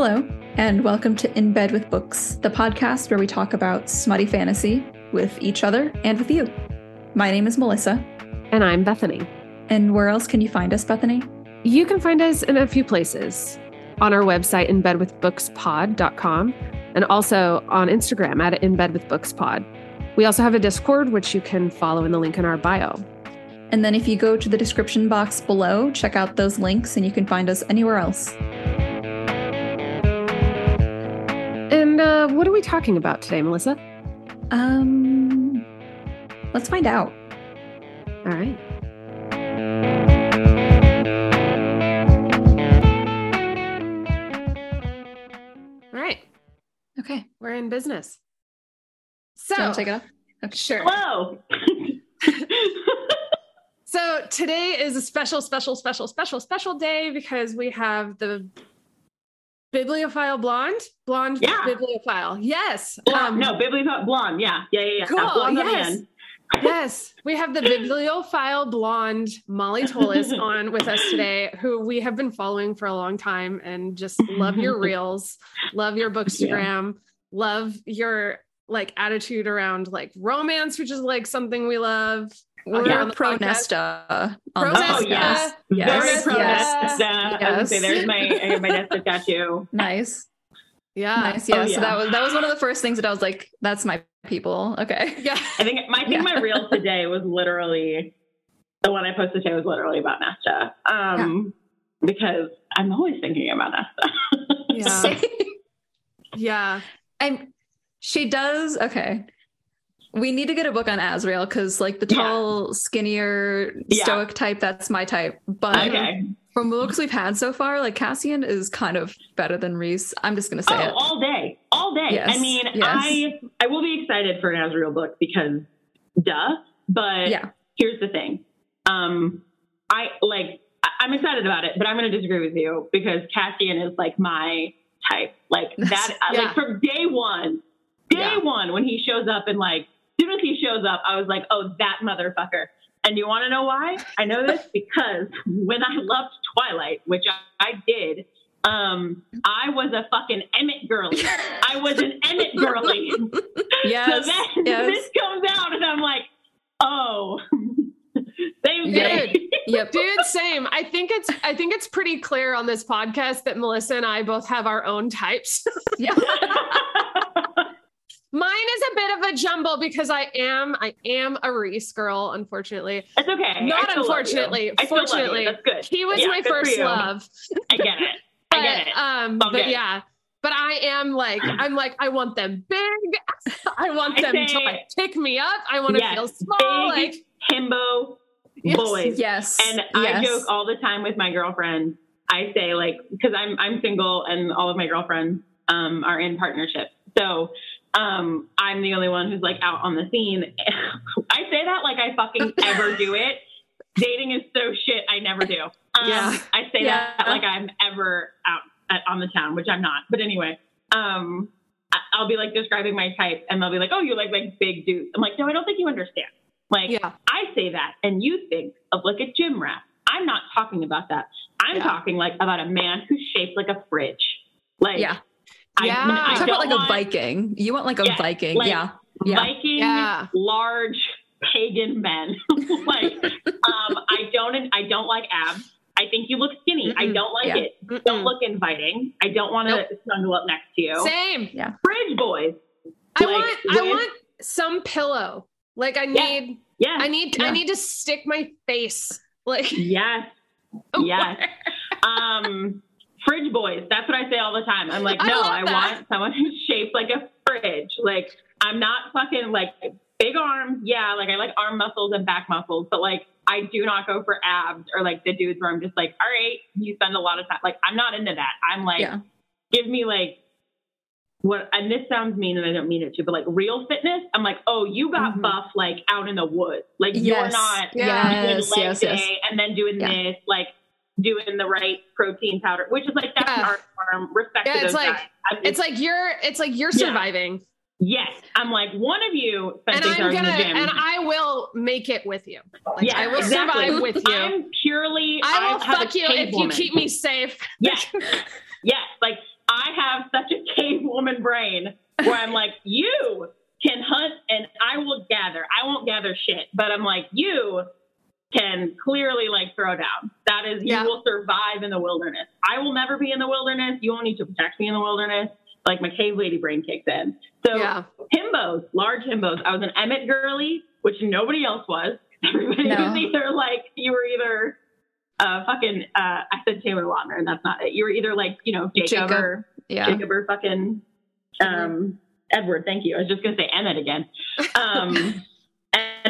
Hello, and welcome to In Bed with Books, the podcast where we talk about smutty fantasy with each other and with you. My name is Melissa. And I'm Bethany. And where else can you find us, Bethany? You can find us in a few places on our website, inbedwithbookspod.com, and also on Instagram at inbedwithbookspod. We also have a Discord, which you can follow in the link in our bio. And then if you go to the description box below, check out those links and you can find us anywhere else. Uh, what are we talking about today, Melissa? Um, let's find out. All right. All right. Okay. We're in business. So, So, take it off. Okay. sure. Hello. So today is a special, special, special, special, special day because we have the bibliophile blonde, blonde Yeah. bibliophile. Yes. Blonde. Um, no, Bibliophile blonde. Yeah, yeah, yeah, yeah. Cool, That blonde on the yes. yes, we have the bibliophile blonde Molly Tolis on with us today, who we have been following for a long time and just love your reels, love your bookstagram, love your like attitude around like romance, which is like something we love. We're Here on the pro Nesta. on Pro this Oh Nesta. yes, Yes. very pro Yes. Nesta. I would say Yes. there's my I have my Nesta tattoo. Nice. Yeah. Nice. Yeah. Oh, So that was that was one of the first things that I was like, that's my people. Okay. Yeah. I think my I think my reel today was literally the one I posted today was literally about Nesta. Um, because I'm always thinking about Nesta. Yeah. Yeah. I'm she does okay. We need to get a book on Azriel because like the Yeah. tall, skinnier, Yeah. stoic type, that's my type. But okay. from the books we've had so far, like Cassian is kind of better than Rhys. I'm just gonna say Oh, it. all day, all day. Yes, I mean, yes. I I will be excited for an Azriel book because, duh. But Yeah. here's the thing. Um, I like. I'm excited about it, but I'm going to disagree with you because Cassian is like my type. Like that. Yeah. Like from day one, day Yeah. one when he shows up and like, soon as he shows up, I was like, oh, that motherfucker. And you want to know why? I know this because when I loved Twilight, which I, I did, um, I was a fucking Emmett girly. I was an Emmett girly. Yes. So then yes. this comes out, and I'm like, oh, same thing. Yep. Dude, same. I think it's I think it's pretty clear on this podcast that Melissa and I both have our own types. Yeah. Mine is a bit of a jumble because I am I am a Rhys girl, unfortunately. It's okay. Not I still love you. unfortunately. I still love you. Fortunately. That's good. He was Yeah, my first love. I get it. I get it. Um, but good. yeah. But I am like, I'm like, I want them big. I want I them to like pick me up. I want to Yes, feel small. big Like himbo Yes. boys. Yes. And I joke all the time with my girlfriend. I say like because I'm I'm single and all of my girlfriends um, are in partnerships. So um, I'm the only one who's like out on the scene. I say that like I fucking ever do it. Dating is so shit. I never do. Um, Yeah. I say Yeah. that like I'm ever out at, on the town, which I'm not. But anyway, um, I'll be like describing my type, and they'll be like, "Oh, you like like big dudes." I'm like, "No, I don't think you understand." Like, yeah. I say that, and you think of like a gym rat. I'm not talking about that. I'm Yeah. talking like about a man who's shaped like a fridge. Like, Yeah. I, Yeah. I Talk about like want a Viking. You want like a Yeah, Viking. like- yeah. Yeah. Viking, Yeah. large pagan men. like, um, I don't, I don't like abs. I think you look skinny. I Mm-mm. don't like Yeah. it. Mm-mm. Don't look inviting. I don't want to Nope. snuggle up next to you. Same. Fridge boys. I Like, want I want some pillow. Like I Yeah. need yeah. I need I need to stick my face like Yes. Yes. um, fridge boys. That's what I say all the time. I'm like, no, love I, want someone who's shaped like a fridge. Like, I'm not fucking like big arms. Yeah, like I like arm muscles and back muscles, but like I do not go for abs or like the dudes where I'm just like, all right, you spend a lot of time. Like, I'm not into that. I'm like, Yeah. give me like what and this sounds mean and I don't mean it to, but like real fitness, I'm like, oh, you got Mhm. buff like out in the woods. Like you're not Yeah. doing Yes. leg Yes. day Yes. and then doing Yeah. this, like doing the right protein powder, which is like that's Yeah. art form. Respect Yeah, to it's those like- guys. I'm it's like you're it's like you're Yeah. surviving. yes, I'm like one of you And I'm gonna the gym. and I will make it with you. Like yeah, I will exactly. survive with you. I'm purely. I will have a fuck you cave if you keep me safe. Yes, yes. Like I human brain where I'm like, you can hunt and I will gather. I won't gather shit, but I'm like, you can clearly like throw down. That is, Yeah. you will survive in the wilderness. I will never be in the wilderness. You won't need to protect me in the wilderness. Like my cave lady brain kicks in. So Yeah. himbos, large himbos. I was an Emmett girly, which nobody else was. Everybody No. was either like you were either uh fucking uh I said Taylor Lautner and that's not it. You were either like, you know, Jacob, Jacob. or Yeah. Jacob or fucking um Edward, thank you. I was just gonna say Emmett again. Um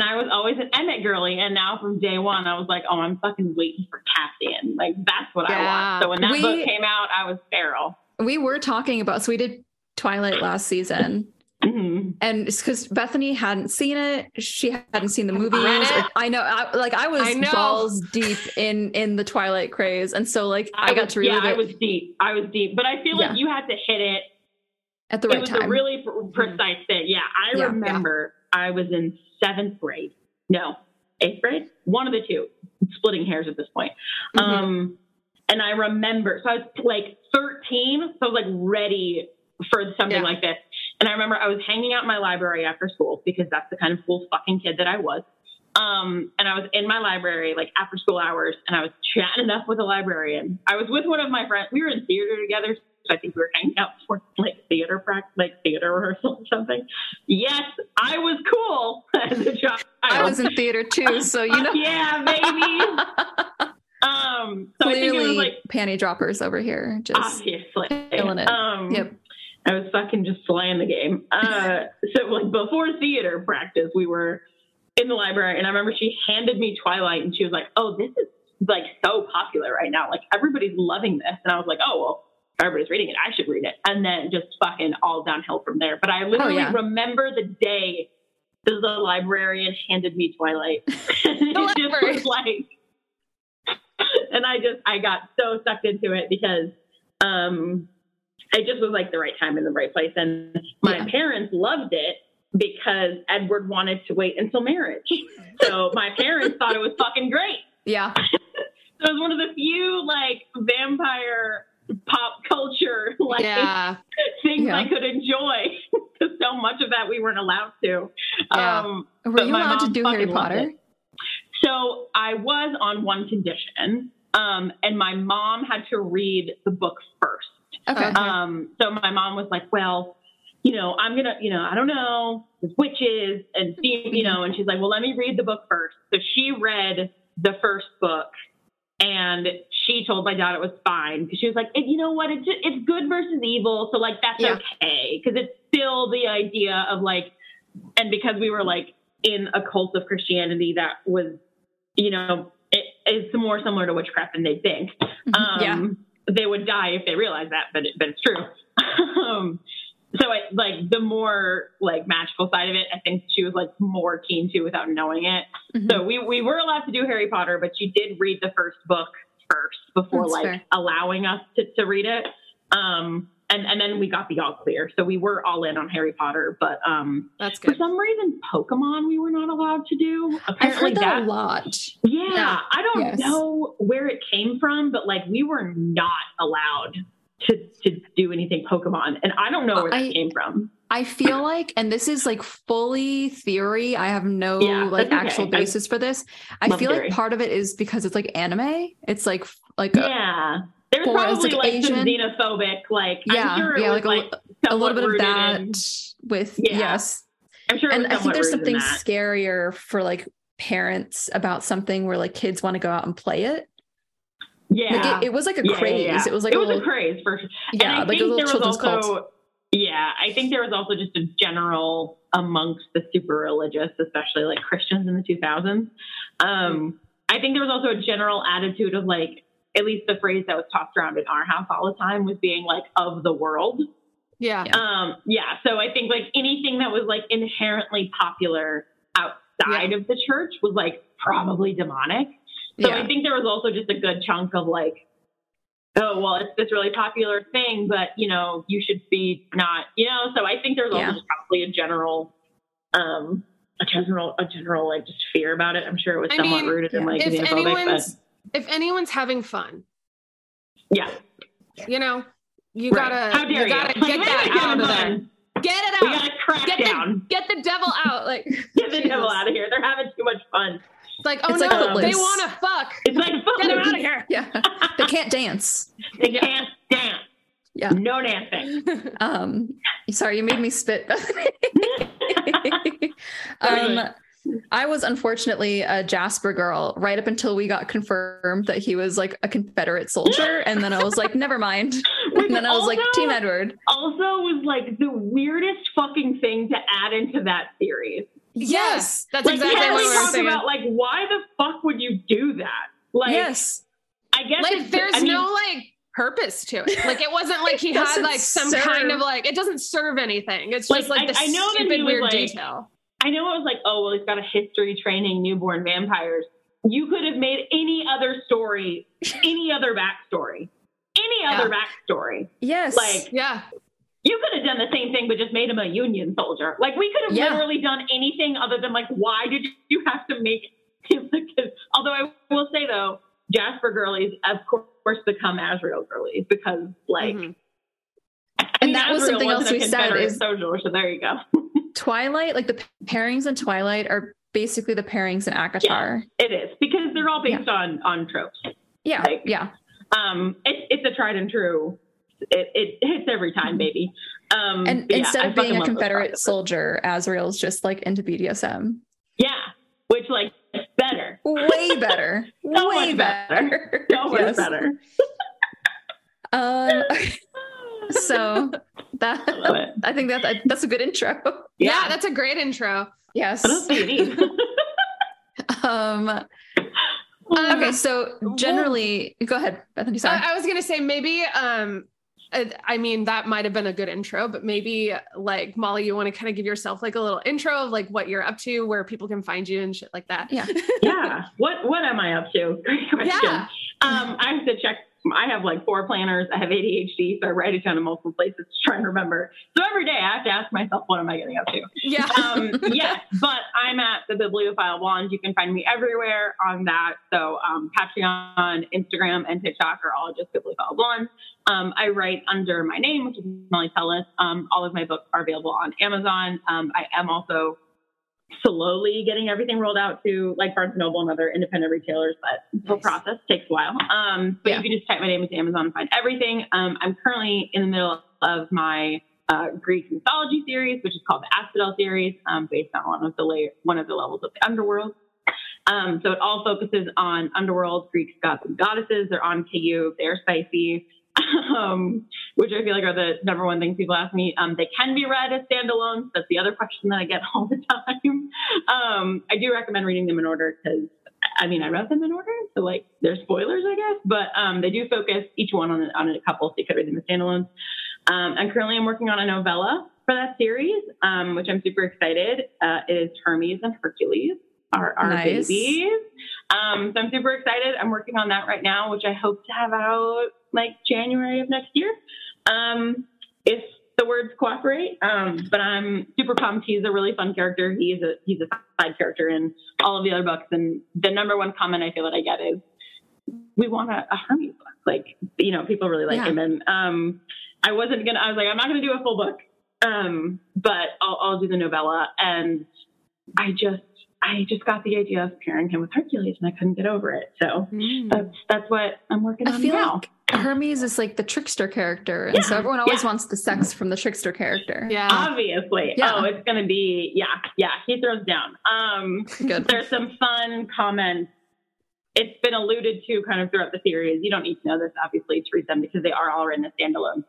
and I was always an Emmett girly, and now from day one I was like, Oh, I'm fucking waiting for Cassian. Like that's what I want. So when that We- book came out, I was feral. We were talking about so we did Twilight last season. Mhm. And it's because Bethany hadn't seen it. She hadn't seen the movies. Read it. I know. I, like I was I balls deep in in the Twilight craze, and so like I, got was, to relive yeah, I it was deep. I was deep, but I feel like you had to hit it at the right time. it was time. a really pr- precise thing. Yeah, I Yeah. remember I was in seventh grade. No, eighth grade. One of the two. Splitting hairs at this point. Mhm. Um, and I remember, so I was like 13, so I was like ready for something Yeah. like this. And I remember I was hanging out in my library after school because that's the kind of cool fucking kid that I was. Um, and I was in my library like after school hours, and I was chatting up with a librarian. I was with one of my friends. We were in theater together, I think we were hanging out for like theater practice, like theater rehearsal or something. Yes, I was cool as a child. I was in theater too, so you know. yeah, baby. Um, so I think it was Clearly, like panty droppers over here. Just obviously killing it. Um, Yep. I was fucking just slaying the game. Uh, so like before theater practice, we were in the library, and I remember she handed me Twilight, and she was like, "Oh, this is like so popular right now. Like everybody's loving this." And I was like, "Oh well." Everybody's reading it. I should read it, and then just fucking all downhill from there. But I literally yeah. remember the day the librarian handed me Twilight. it just was like, and I just I got so sucked into it because um it just was like the right time in the right place. And my Yeah. parents loved it because Edward wanted to wait until marriage. So my parents thought it was fucking great. yeah, So it was one of the few like vampire pop culture like Yeah. things Yeah. I could enjoy. Because so much of that we weren't allowed to. Yeah. Um, were you allowed to do Harry Potter? so I was on one condition, um, and my mom had to read the book first. Okay. Um, so my mom was like, well, you know, I'm gonna, you know, I don't know, witches and you know, and she's like, well, let me read the book first. So she read the first book and she told my dad it was fine because she was like, you know what, it's it's good versus evil, so like that's Yeah. okay because it's still the idea of like, and because we were like in a cult of Christianity that was, you know, it, it's more similar to witchcraft than they think. Um, Yeah. They would die if they realized that, but it, but it's true. um, so it, like the more like magical side of it, I think she was like more keen to without knowing it. Mhm. So we we were allowed to do Harry Potter, but she did read the first book first before That's like fair. allowing us to, to read it. Um, and and then we got the all clear, so we were all in on Harry Potter. But um, That's good. for some reason, Pokemon we were not allowed to do. Apparently heard that a lot. yeah, Yeah. I don't Yes. know where it came from, but like we were not allowed to to do anything Pokemon, and I don't know where that came from. I feel like, and this is like fully theory. I have no Yeah, like okay. actual I basis for this. I feel theory. like part of it is because it's like anime. It's like like a, Yeah, there's Or it's, probably like, some xenophobic, like yeah, sure yeah, like a, like, a little bit of that in- with Yeah. yes. I'm sure, And I think there's something scarier for like parents about something where like kids want to go out and play it. Yeah, Like it, it was like a Yeah, yeah, craze. yeah. It was like it a was little a craze for sure. yeah, and I like a think little there was children's also, cult. Yeah, I think there was also just a general amongst the super religious, especially like Christians in the 2000s. Um, I think there was also a general attitude of like, at least the phrase that was tossed around in our house all the time was being like of the world. Yeah. Yeah. Um, yeah, so I think like anything that was like inherently popular outside of the church was like probably demonic. So Yeah. I think there was also just a good chunk of like, oh well, it's this really popular thing, but you know, you should be not, you know. So I think there's also Yeah. probably a general, um, a general, a general like just fear about it. I'm sure it was I somewhat mean, rooted in like If xenophobic, but anyone's if anyone's having fun, yeah, you know, you Right. gotta How dare you gotta you? get that out of there. Get it We out. gotta crack Get the, down. get the devil out. Like Get the devil out of here. They're having too much fun. It's like, oh It's no, like they want to fuck. It's like Get them out of here. Yeah. they can't dance. They Yeah. can't dance. Yeah. No dancing. Um, sorry, you made me spit. um, I was unfortunately a Jasper girl right up until we got confirmed that he was like a Confederate soldier, and then I was like, never mind. And then I was like, Team Edward. Also, was like the weirdest fucking thing to add into that series. Yes. that's Like, exactly what we talk saying. about like why the fuck would you do that? Like, yes. I guess like there's I mean, no like purpose to it. Like it wasn't like he had like some serve- kind of like it doesn't serve anything. It's Like, just like I- the I know stupid weird like- detail. I know it was like, oh well, he's got a history training newborn vampires. You could have made any other story, any other backstory, any other backstory. Yes. Like Yeah. You could have done the same thing, but just made him a Union soldier. Like we could have Yeah. literally done anything other than like, why did you have to make him kid? Although I will say though, Jasper girlies of course become Azriel girlies because like. Mhm. I And that was something else we said is- soldier, so there you go. Twilight, like the pairings in Twilight are basically the pairings in ACOTAR. It is because they're all based on on tropes. Yeah. Like- Yeah. Um, it's it's a tried and true. It, it hits every time, baby. Um, And but yeah, instead of being a Confederate crossovers. soldier, Azriel's just like into BDSM. yeah, which like better, Way better. So Way much better. so much Yes. better. Um, so that I love it. I think that, that that's a good intro. Yeah. that's a great intro. Yes. what else do you need? Um, okay, so generally, go ahead, Bethany. Sorry. I, I was gonna say maybe um I mean that might have been a good intro, but maybe like Molly, you want to kind of give yourself like a little intro of like what you're up to, where people can find you and shit like that. yeah. yeah. What what am I up to? Great question. Yeah. Um, I have to check. I have like four planners. I have ADHD, so I write it down in multiple places to try and remember. So every day I have to ask myself, what am I getting up to? Yeah. um, yes, but I'm at the Bibliophile Blonde. You can find me everywhere on that. So um, Patreon, Instagram, and TikTok are all just Bibliophile Blonde. Um, I write under my name, which is Molly Tellis. Um, all of my books are available on Amazon. Um, I am also slowly getting everything rolled out to like Barnes Noble and other independent retailers, but the Nice. process takes a while. Um, but Yeah. you can just type my name into Amazon and find everything. Um, I'm currently in the middle of my uh, Greek mythology series, which is called the Asphodel series, um, based on one of the la- one of the levels of the underworld. Um, so it all focuses on underworld Greek gods and goddesses. They're on KU. They're spicy, um, which I feel like are the number one things people ask me. Um, they can be read as standalones. That's the other question that I get all the time. Um, I do recommend reading them in order because I mean I read them in order, so like there's spoilers, I guess. But um, they do focus each one on, on a couple, so you could read them as standalones. Um, and currently, I'm working on a novella for that series, um, which I'm super excited. Uh, it is Hermes and Hercules, our, our Nice. babies. Um, so I'm super excited. I'm working on that right now, which I hope to have out like January of next year. Um, if the words cooperate, um, but I'm super pumped. He's a really fun character. He's a he's a side character in all of the other books. And the number one comment I feel that I get is, "We want a, a Hermes book." Like you know, people really like Yeah. him. And um, I wasn't gonna. I was like, I'm not gonna do a full book, um, but I'll, I'll do the novella. And I just I just got the idea of pairing him with Hercules, and I couldn't get over it. So Mm. that's that's what I'm working I on now. like Hermes is like the trickster character, and so everyone always yeah. wants the sex from the trickster character. Yeah. Obviously. Yeah. Oh, it's gonna be yeah, yeah. He throws down. Um, Good. there's some fun comments. It's been alluded to kind of throughout the series. You don't need to know this obviously to read them because they are all written as standalone.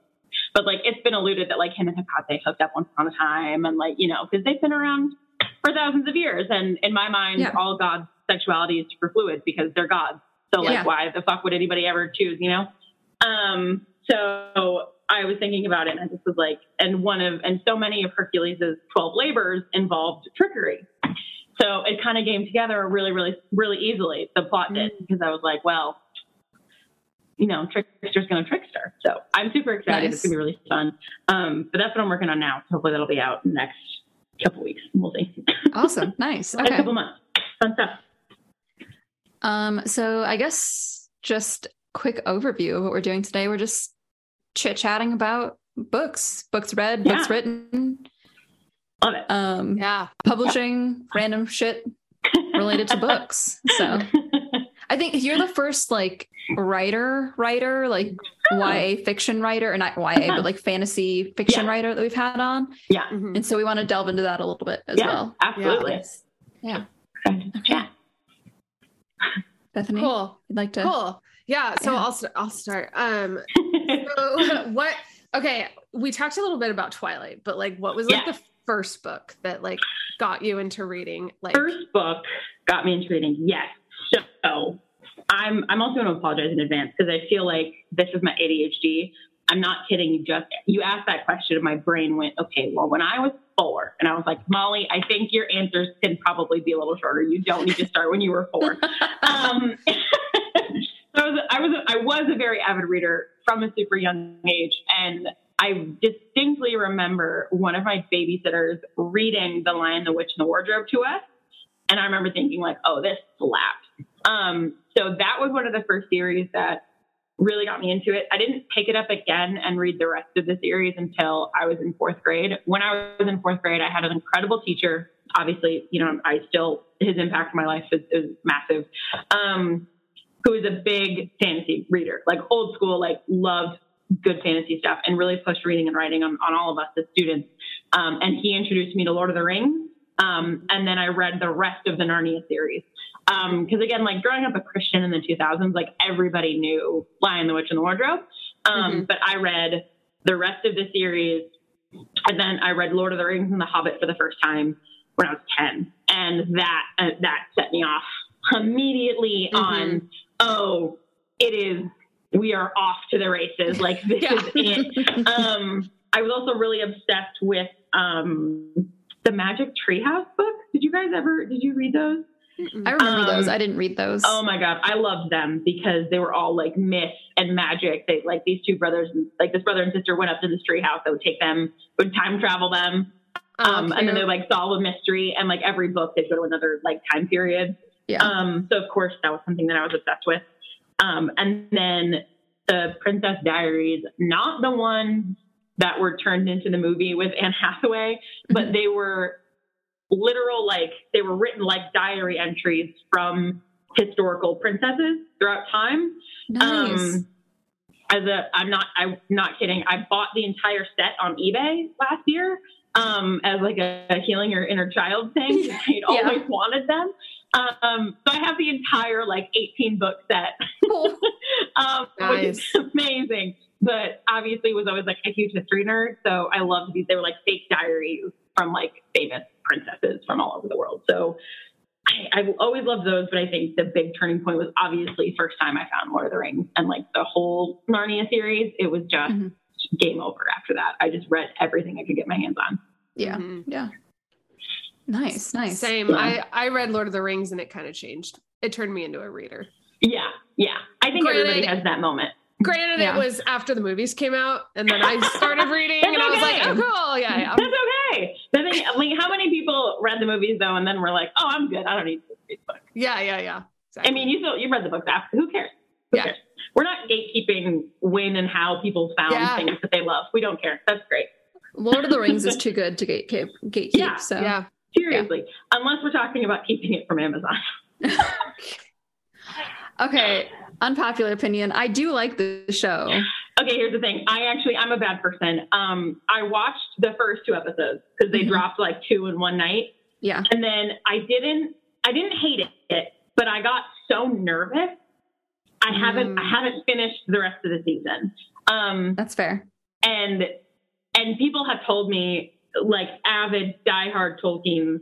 But like it's been alluded that like him and Hecate hooked up once upon a time, and like you know because they've been around for thousands of years. And in my mind, Yeah. all gods' sexuality is super fluid because they're gods. So like, Yeah. why the fuck would anybody ever choose? You know. Um. So I was thinking about it, and I just was like, and one of and so many of Hercules' twelve labors involved trickery. So it kind of came together really, really, really easily. The plot did because I was like, well, you know, trickster's going to trickster. So I'm super excited. Nice. It's going to be really fun. Um, but that's what I'm working on now. So hopefully that'll be out next couple weeks. We'll see. Awesome. Nice. Okay. couple months. Fun stuff. Um, so I guess just quick overview of what we're doing today. We're just chit chatting about books, books read, books Yeah. written, Love it. um, Yeah. publishing random shit related to books. So I think you're the first like writer, writer, like YA fiction writer, or not YA, but like fantasy fiction Yeah. writer that we've had on. yeah. Mhm. And so we want to delve into that a little bit as yeah. well. Absolutely. Yeah. Excited to. Bethany, Cool. you'd like to Cool. Yeah. So Yeah. I'll st- I'll start. Um. So what? Okay. We talked a little bit about Twilight, but like, what was like Yeah. the first book that like got you into reading? Like, First book got me into reading. Yes. So I'm I'm also going to apologize in advance because I feel like this is my ADHD. I'm not kidding. You just you asked that question, and my brain went, okay. Well, when I was four, and I was like, Molly, I think your answers can probably be a little shorter. You don't need to start when you were four. um, so I was I was a, I was a very avid reader from a super young age, and I distinctly remember one of my babysitters reading The Lion, the Witch, and the Wardrobe to us, and I remember thinking like, oh, this slaps. Um, so that was one of the first series that really got me into it. I didn't pick it up again and read the rest of the series until I was in fourth grade. When I was in fourth grade, I had an incredible teacher. Obviously, you know, I still his impact on my life is, is massive. Um, who is a big fantasy reader, like old school, like loved good fantasy stuff and really pushed reading and writing on, on all of us as students. Um, and he introduced me to Lord of the Rings. Um, and then I read the rest of the Narnia series. Because again, like growing up a Christian in the 2000s, like everybody knew Lion, the Witch, and the Wardrobe. Um, Mhm. But I read the rest of the series. And then I read Lord of the Rings and The Hobbit for the first time when I was 10. And that, uh, that set me off immediately Mhm. on, oh, it is, we are off to the races. Like this Yeah. is it um, I was also really obsessed with um, the Magic Treehouse books. Did you guys ever? Did you read those? I remember those. Um, I didn't read those. Oh my god, I loved them because they were all like myth and magic. They like these two brothers, like this brother and sister went up to this treehouse that would take them, would time travel them, Oh, um, and then they cute. like solve a mystery. And like every book, they'd go to another like time period. Yeah. Um, so of course that was something that I was obsessed with. Um, and then the Princess Diaries, not the ones that were turned into the movie with Anne Hathaway, but they were literal like they were written like diary entries from historical princesses throughout time. nice. Um, as a, I'm not, I'm not kidding. I bought the entire set on eBay last year um, as like a, a healing your inner child thing. I'd Yeah. always wanted them. Um, so I have the entire like 18 book set, Cool. um, which is amazing. But obviously was always like a huge history nerd. So I loved these. They were like fake diaries from like famous princesses from all over the world. So I, I've always loved those, but I think the big turning point was obviously first time I found Lord of the Rings and like the whole Narnia series. It was just Mhm. game over after that. I just read everything I could get my hands on. Yeah. Mhm. Yeah. Nice. Nice. Same. Yeah. I I read Lord of the Rings and it kind of changed. It turned me into a reader. Yeah, yeah. I think Granted- everybody has that moment. Granted, Yeah. it was after the movies came out, and then I started reading, That's and I was like, "Oh, cool, yeah, yeah." That's okay. The thing, like, how many people read the movies though, and then were like, "Oh, I'm good. I don't need to read these books." Yeah, yeah, yeah. I mean, you still you read the books after. Who cares? Who Yeah. cares? We're not gatekeeping when and how people found Yeah. things that they love. We don't care. That's great. Lord of the Rings is too good to gatekeep. gatekeep Yeah, so yeah. Seriously, unless we're talking about keeping it from Amazon. okay. Unpopular opinion. I do like the show. Okay, here's the thing. I actually I'm a bad person. Um, I watched the first two episodes because they Mhm. dropped like two in one night, Yeah. and then I didn't I didn't hate it, but I got so nervous. I haven't Mm. I haven't finished the rest of the season. Um, That's fair. and and people have told me like avid diehard Tolkien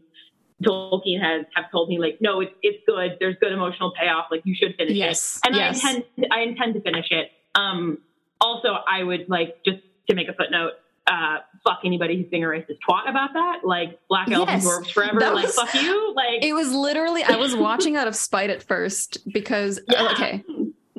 Tolkien has have told me like no it's it's good there's good emotional payoff like you should finish Yes. it and yes. I intend I intend to finish it um also I would like just to make a footnote uh fuck anybody who's being a racist twat about that like black elves and Yes, dwarves forever that like was- fuck you like it was literally I was watching out of spite at first because Yeah. okay.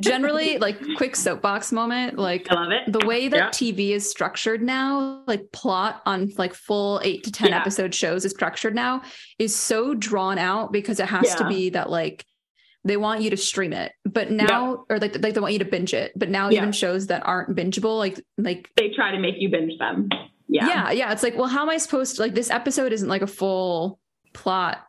Generally, like quick soapbox moment, like I love it the way that Yeah. TV is structured now, like plot on like full eight to 10 Yeah. episode shows is structured now, is so drawn out because it has to be that like they want you to stream it. But now, or like, like they want you to binge it. But now, even shows that aren't bingeable, like like They try to make you binge them. Yeah. yeah. yeah it's like well how am i supposed to like this episode isn't like a full plot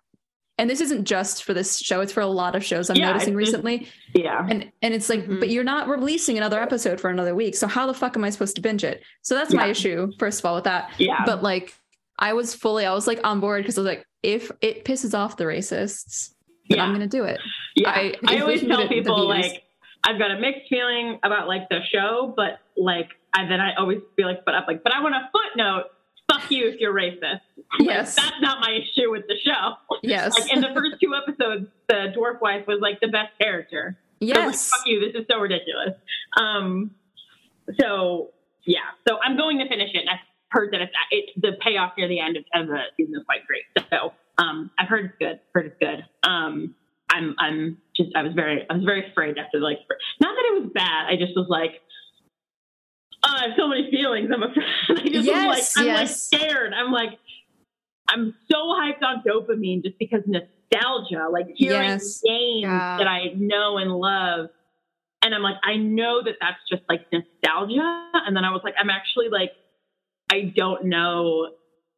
and this isn't just for this show it's for a lot of shows i'm Yeah, noticing recently Yeah. and and it's like Mhm. but you're not releasing another episode for another week so how the fuck am i supposed to binge it so that's my issue first of all with that Yeah. but like i was fully i was like on board because i was like if it pisses off the racists yeah. i'm gonna do it Yeah, I- I, always tell it, people like I've got a mixed feeling about like the show, but like I then I always feel like put up like, but I want a footnote. Fuck you if you're racist. Like, Yes. that's not my issue with the show. yes Like in the first two episodes, the dwarf wife was like the best character. So, like, yes fuck you. This is so ridiculous. Um. So yeah. So I'm going to finish it. I've heard that it's it, the payoff near the end of, of the season is quite great. So um, I've heard it's good. Heard it's good. Um, I'm I'm just I was very I was very afraid after like not that it was bad. I just was like. Oh, I have so many feelings. I'm afraid. I just Yes, like, I'm like scared. I'm like, I'm so hyped on dopamine just because nostalgia, like hearing Yes. games Yeah. that I know and love. And I'm like, I know that that's just like nostalgia. And then I was like, I'm actually like, I don't know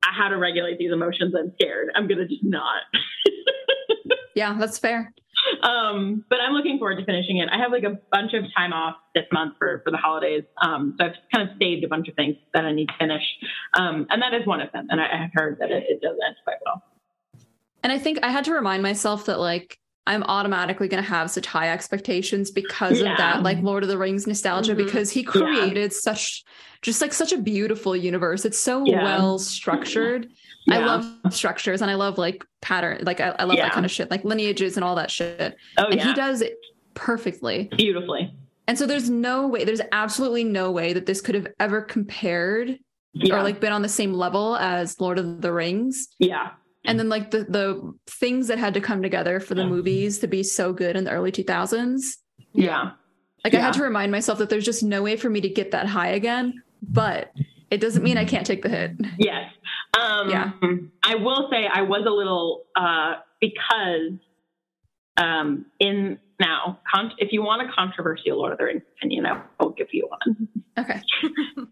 how to regulate these emotions. I'm scared. I'm going to just not. yeah that's fair um, but I'm looking forward to finishing it. I have like a bunch of time off this month for, for the holidays. Um, so I've kind of saved a bunch of things that I need to finish. Um, and that is one of them. And I, I have heard that it, it does end quite well. And I think I had to remind myself that like I'm automatically going to have such high expectations because Yeah. of that, like Lord of the Rings nostalgia, Mhm. because he created such, just like such a beautiful universe. It's so Yeah. well structured. I love structures and I love like pattern, like I, I love Yeah. that kind of shit, like lineages and all that shit. Oh, and yeah. he does it perfectly. Beautifully. And so there's no way, there's absolutely no way that this could have ever compared Yeah. or like been on the same level as Lord of the Rings yeah. and then like the the things that had to come together for the movies to be so good in the early 2000s Yeah. like i had to remind myself that there's just no way for me to get that high again but it doesn't mean i can't take the hit Yes. Um, Yeah. I will say I was a little uh, because um, in now, con- if you want a controversial Lord of the Rings opinion, I will give you one. okay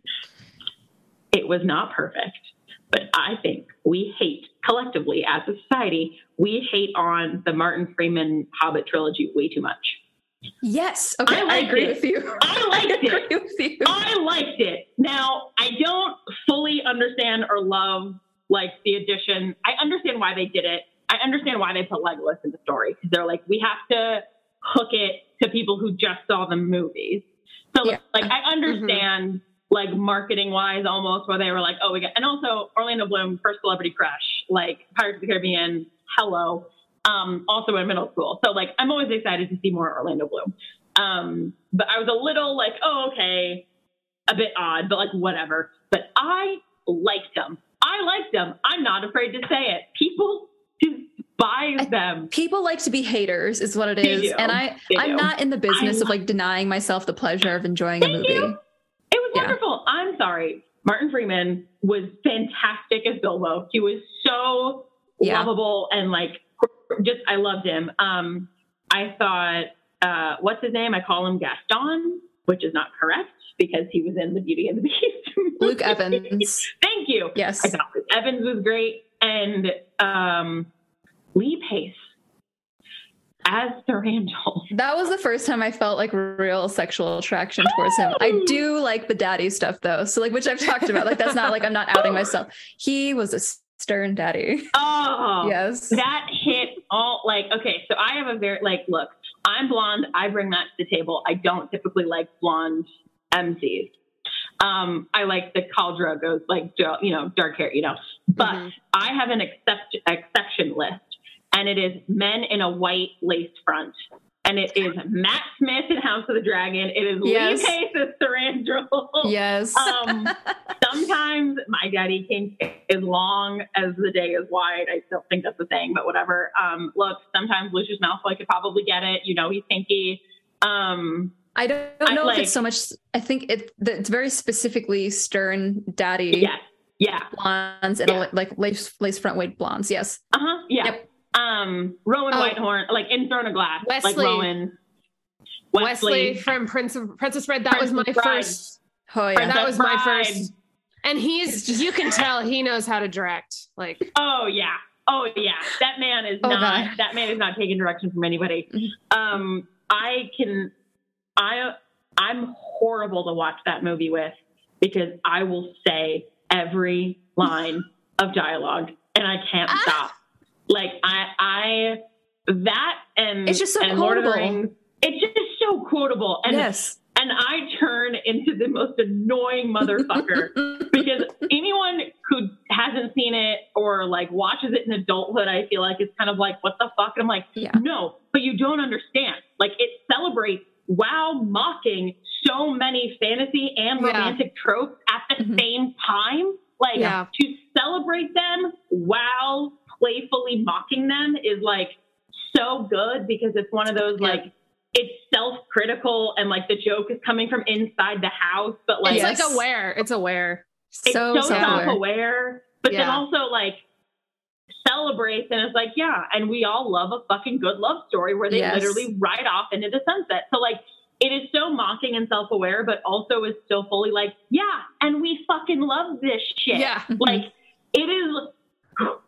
It was not perfect, but I think we hate collectively as a society. We hate on the Martin Freeman Hobbit trilogy way too much. Yes okay I i, agree it. with you I liked it. agree with you I liked it. Now, I don't fully understand or love like the addition. I understand why they did it. I understand why they put Legolas in the story because they're like, we have to hook it to people who just saw the movies. So, Yeah. like, I mm-hmm. understand like marketing wise almost where they were like, oh, we got, and also Orlando Bloom, first celebrity crush, like Pirates of the Caribbean, hello. Um, also in middle school. So, like, I'm always excited to see more Orlando Bloom. Um, but I was a little like, oh, okay, a bit odd, but like whatever. But I liked them. I liked them. I'm not afraid to say it. People despise I- them. people like to be haters is what it is and i They i'm do. not in the business I of like denying myself the pleasure of enjoying a movie you. It was Yeah. wonderful. I'm sorry. Martin Freeman was fantastic as Bilbo. He was so Yeah. lovable and like just I loved him. Um, I thought, uh, what's his name? I call him Gaston, which is not correct because he was in the Beauty and the Beast. luke evans Thank you. yes I thought Luke Evans was great, and um, Lee Pace as Thranduil. That was the first time I felt like real sexual attraction towards him. I do like the daddy stuff though. So like which I've talked about. Like that's not like I'm not outing myself. He was a stern daddy. Oh, Yes. that hit all like okay. So I have a very like look. I'm blonde. I bring that to the table. I don't typically like blonde MCs. Um, I like the Khal Drogos, like you know, dark hair, you know. But Mhm. I have an except, exception list, and it is men in a white lace front. And it is Matt Smith in House of the Dragon. It is Yes. Lee Pace as Thranduil. Yes. Um, sometimes my daddy king as long as the day is wide. I don't think that's a thing, but whatever. Um, look, sometimes Lucius Malfoy could probably get it. You know, he's kinky. Um, I don't I know if like- it's so much I think it it's very specifically stern daddy yes, yeah, blondes and Yeah. like lace lace front weight blondes. Yes. uh huh, yeah. Yep. Um, Rowan Oh. Whitethorn, like in Throne of Glass, like Westley. Rowan. Westley, from Prince of Princess Bride. That was my Bride. first. Oh yeah. Princess That was my first. And he's you can tell he knows how to direct. Like Oh yeah. Oh yeah. That man is Oh, not God. that man is not taking direction from anybody. Um I can I I'm horrible to watch that movie with because I will say every line of dialogue and I can't stop. Like I I that and It's just so and Lord of the quotable. Rings, it's just so quotable. And yes. and I turn into the most annoying motherfucker because anyone who hasn't seen it or like watches it in adulthood, I feel like it's kind of like, what the fuck? And I'm like, Yeah. no, but you don't understand. Like it celebrates while mocking so many fantasy and Yeah. romantic tropes at the Mhm. same time. Like Yeah. to celebrate them while playfully mocking them is like so good because it's one of those Yeah. like it's self-critical and like the joke is coming from inside the house, but like it's Yes. like aware. It's aware. it's so so, self-aware. self-aware, but then also like celebrates and it's like, yeah, and we all love a fucking good love story where they Yes. literally ride off into the sunset. So like it is so mocking and self-aware, but also is still fully like, yeah, and we fucking love this shit. Yeah. Like it is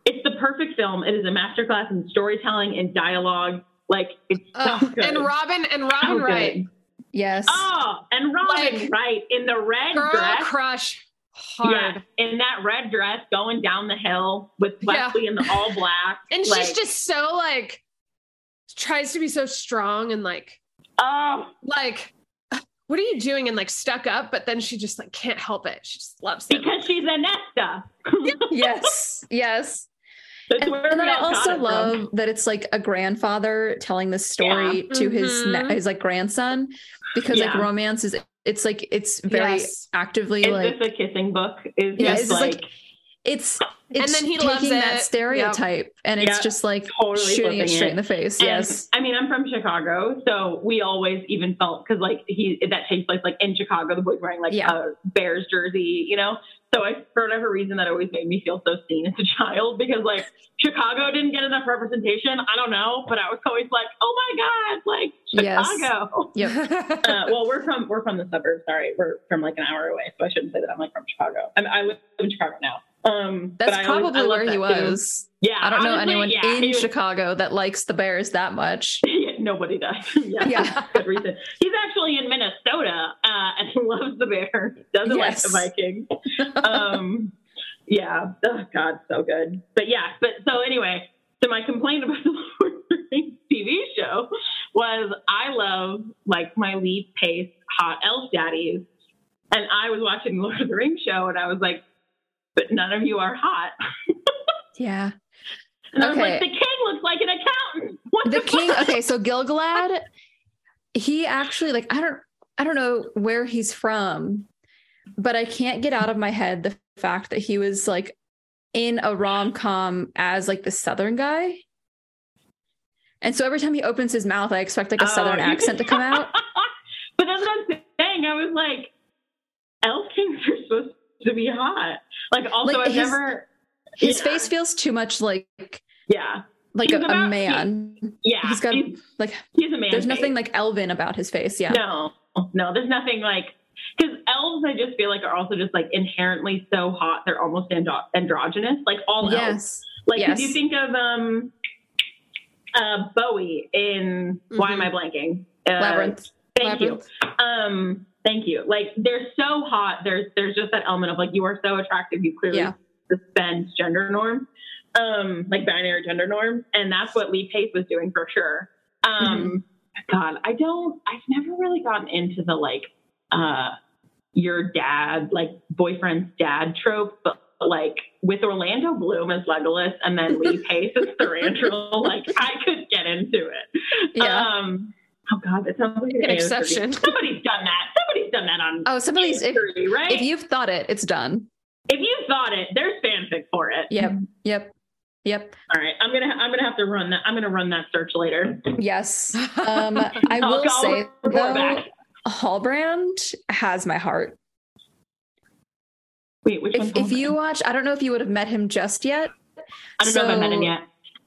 it's the perfect film. It is a masterclass in storytelling and dialogue. Like it's so good. and Robin and Robin So good. Wright, yes. Oh, and Robin Like, Wright in the red girl dress. crush, hard. Yeah, in that red dress going down the hill with Yeah. Westley in the all black. And like, she's just so like tries to be so strong and like oh, like what are you doing and like stuck up but then she just like can't help it she just loves it because she's a Nesta. yes. Yes. That's And, where then I also it from. love that it's like a grandfather telling this story to his ne- Mhm. his like grandson because like romance is it's like it's very Yes. actively Is like this a kissing book? Is Yeah, this like- like, it's And it's then he taking loves that it. stereotype and it's Yeah. just like Totally shooting it straight it. in the face. and, yes. I mean, I'm from Chicago, so we always even felt because like he that takes place like in Chicago, the boy's wearing like Yeah. a Bears jersey, you know. So I, for whatever reason, that always made me feel so seen as a child because like Chicago didn't get enough representation. I don't know, but I was always like, oh my god, like Yes. Chicago. Yep. uh, well, we're from we're from the suburbs. Sorry, we're from like an hour away, so I shouldn't say that I'm like from Chicago. I, mean, I live in Chicago now. Um, That's I always- probably where he that too. was. Yeah, I don't know anyone yeah, in was- Chicago that likes the Bears that much. Nobody does. yeah, Yeah. good reason. He's actually in Minnesota uh, and he loves the Bears. Doesn't Yes. like the Vikings. Um, yeah. Oh God, so good. But yeah. But so anyway, so my complaint about the Lord of the Rings TV show was I love like my Lee Pace hot elf daddies, and I was watching the Lord of the Rings show and I was like, but none of you are hot. Yeah. And I was like, the king looks like an accountant. What The the, king fuck? okay, so Gil-galad, he actually like I don't I don't know where he's from, but I can't get out of my head the fact that he was like in a rom-com as like the southern guy. And so every time he opens his mouth, I expect like a Oh, southern accent to come out. but that's what I'm saying. I was like, elf kings are supposed to be hot. Like, also, Like, I've his- never. His yeah, face feels too much like Yeah. like a, He's a about- man. Yeah. He's got he's, like he's a man. there's face. nothing like Elvin about his face. Yeah. No, no, there's nothing like. Because elves, I just feel like are also just like inherently so hot. They're almost andro- androgynous. Like all elves. Yes. Like yes. if you think of um, uh, Bowie in why am I blanking? Uh, Labyrinth. Thank you. Um, thank you. Like they're so hot. There's there's just that element of like you are so attractive. You clearly Yeah. suspend gender norms, um, like binary gender norms, and that's what Lee Pace was doing for sure. Um, God, I don't. I've never really gotten into the like uh, your dad, like boyfriend's dad trope, but like with Orlando Bloom as Legolas and then Lee Pace as Thranduil, like I could get into it. Yeah. Um, oh God, that sounds like an, An exception. Somebody's done that. Somebody's done that on oh, somebody's if, AO3, right? if you've thought it, it's done. if you've thought it, there's fanfic for it. Yep. Yep. Yep. All right, I'm gonna I'm gonna have to run that. I'm gonna run that search later. Yes. Um, I I'll- say though, back. Halbrand has my heart. Wait, which If if you watch, I don't know if you would have met him just yet. I don't know if I met him yet.